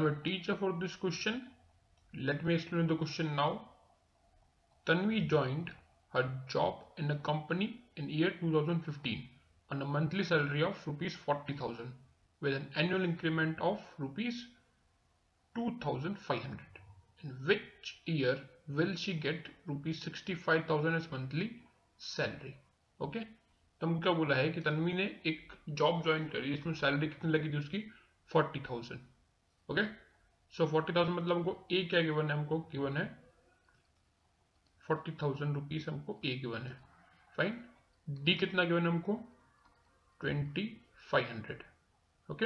am a teacher for this question. Let me explain the question now. Tanvi joined her job in a company in year 2015 on a monthly salary of rupees 40,000 with an annual increment of rupees 2,500. In which year will she get rupees 65,000 as monthly salary? Okay. तो हम क्या बोला है कि तन्वी ने एक job join करी जिसमें सैलरी कितनी लगी थी उसकी forty thousand okay so forty thousand मतलब हमको ए क्या गिवन है? हमको गिवन है फोर्टी थाउज़ेंड रुपीज़ हमको ए गिवन है। फाइन डी कितना गिवन है हमको? Twenty five hundred okay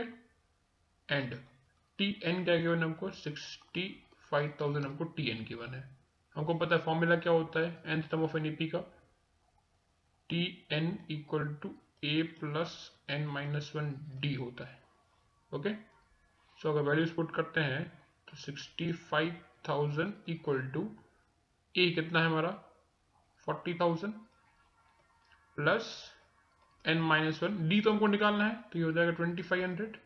and T N क्या गिवन है हमको? सिक्सटी फाइव थाउज़ेंड हमको टी एन गिवन है। हमको पता है फॉर्मूला क्या होता है? N sum of N E का। T N equal to A plus N minus one D होता है। ओके सो अगर वैल्यूज़ पुट करते हैं तो sixty five thousand equal to A कितना है हमारा? Forty thousand plus N minus one D तो हमको निकालना है तो ये हो जाएगा twenty five hundred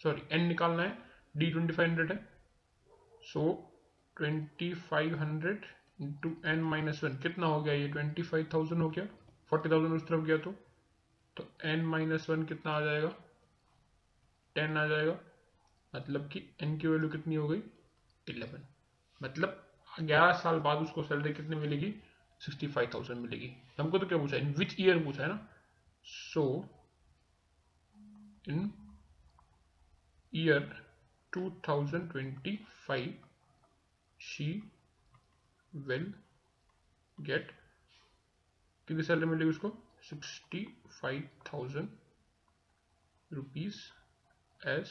sorry N निकालना है डी ट्वेंटी फाइव हंड्रेड है। So twenty five hundred into N minus one कितना हो गया ये? ट्वेंटी फाइव थाउज़ेंड हो गया। फोर्टी थाउज़ेंड उस तरफ़ गया तो। तो एन माइनस वन कितना आ जाएगा? टेन आ जाएगा। मतलब कि एन की वैल्यू कितनी हो गई? इलेवन मतलब ग्यारह साल बाद उसको सैलरी कितनी मिलेगी? सिक्सटी फाइव थाउज़ेंड मिलेगी। हमको तो क्या पूछा इन विच ईयर पूछा है ना? So, in year 2025, she will get कितनी सैलरी मिलेगी उसको? Sixty five thousand rupees as